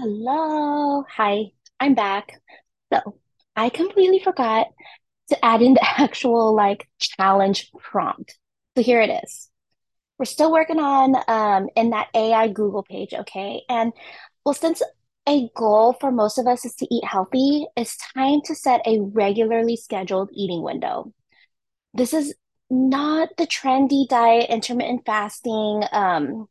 Hello. Hi, I'm back. So I completely forgot to add in the actual like challenge prompt. So here it is. We're still working on um in that AI Google page, okay? And well, since a goal for most of us is to eat healthy, it's time to set a regularly scheduled eating window. This is not the trendy diet, intermittent fasting, um,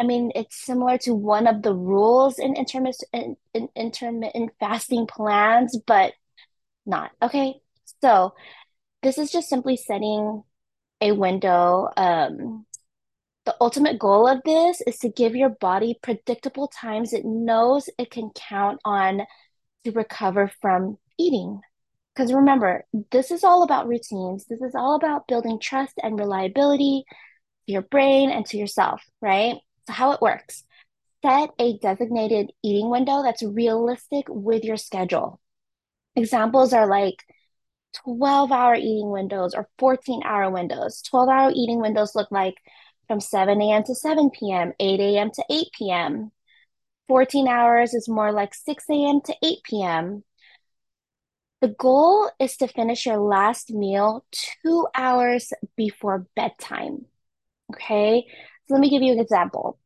I mean, it's similar to one of the rules in intermittent in, in intermittent fasting plans, but not. Okay. So this is just simply setting a window. Um, the ultimate goal of this is to give your body predictable times it knows it can count on to recover from eating. Because remember, this is all about routines. This is all about building trust and reliability to your brain and to yourself, right? So how it works set a designated eating window that's realistic with your schedule. Examples are like 12 hour eating windows or 14 hour windows. 12 hour eating windows look like from 7 a.m. to 7 p.m., 8 a.m. to 8 p.m. 14 hours is more like 6 a.m. to 8 p.m. The goal is to finish your last meal two hours before bedtime. Okay. Let me give you an example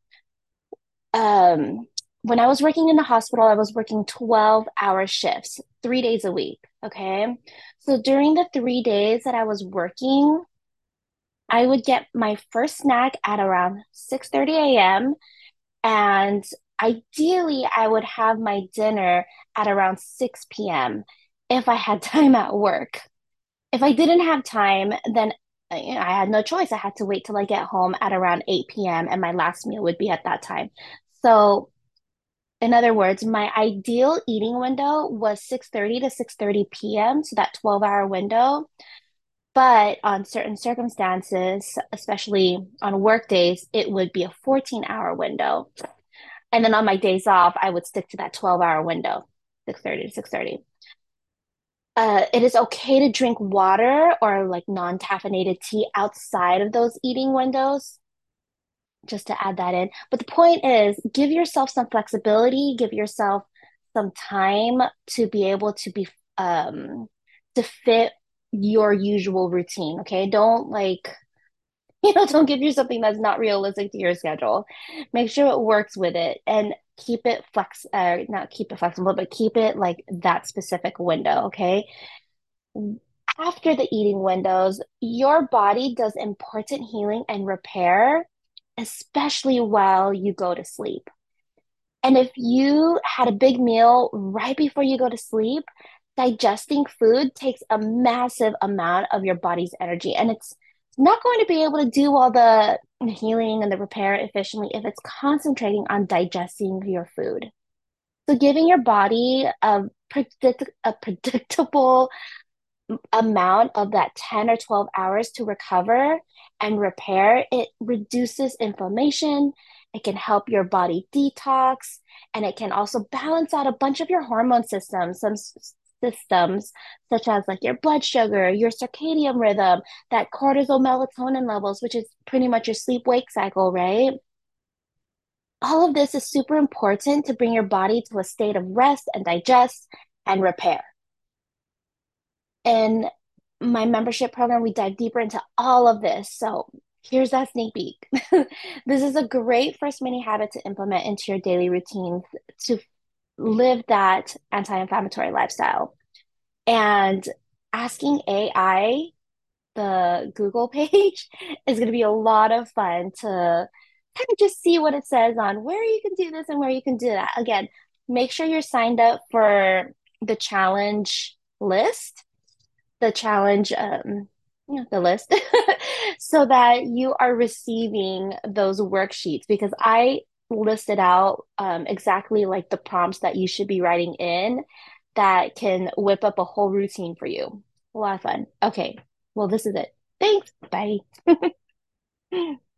um, when I was working in the hospital, I was working 12 hour shifts, three days a week. Okay. So during the three days that I was working, I would get my first snack at around 6:30 a.m. And ideally, I would have my dinner at around 6 p.m. if I had time at work. If I didn't have time, then I had no choice. I had to wait till I get home at around 8 p.m. and my last meal would be at that time. So, in other words, my ideal eating window was 6:30 to 6:30 p.m., so that 12-hour window. But on certain circumstances, especially on work days, it would be a 14-hour window. And then on my days off, I would stick to that 12-hour window, 6:30 to 6:30. Uh, it is okay to drink water or like non-caffeinated tea outside of those eating windows just to add that in. But the point is, give yourself some flexibility, give yourself some time to be able to be um to fit your usual routine. Okay. Don't like, you know, don't give you something that's not realistic to your schedule. Make sure it works with it and keep it flex uh not keep it flexible, but keep it like that specific window. Okay. After the eating windows, your body does important healing and repair especially while you go to sleep. And if you had a big meal right before you go to sleep, digesting food takes a massive amount of your body's energy. And it's not going to be able to do all the healing and the repair efficiently if it's concentrating on digesting your food. So giving your body a, predict- a predictable amount of that 10 or 12 hours to recover and repair, it reduces inflammation. It can help your body detox, and it can also balance out a bunch of your hormone systems, some systems such as like your blood sugar, your circadian rhythm, that cortisol melatonin levels, which is pretty much your sleep wake cycle, right? All of this is super important to bring your body to a state of rest and digest and repair in my membership program, we dive deeper into all of this. So here's that sneak peek. this is a great first mini habit to implement into your daily routines to live that anti-inflammatory lifestyle. And asking AI, the Google page, is going to be a lot of fun to kind of just see what it says on where you can do this and where you can do that. Again, make sure you're signed up for the challenge list the challenge um, you know, the list so that you are receiving those worksheets because I listed out um, exactly like the prompts that you should be writing in that can whip up a whole routine for you. A lot of fun. Okay, well, this is it. Thanks. Bye.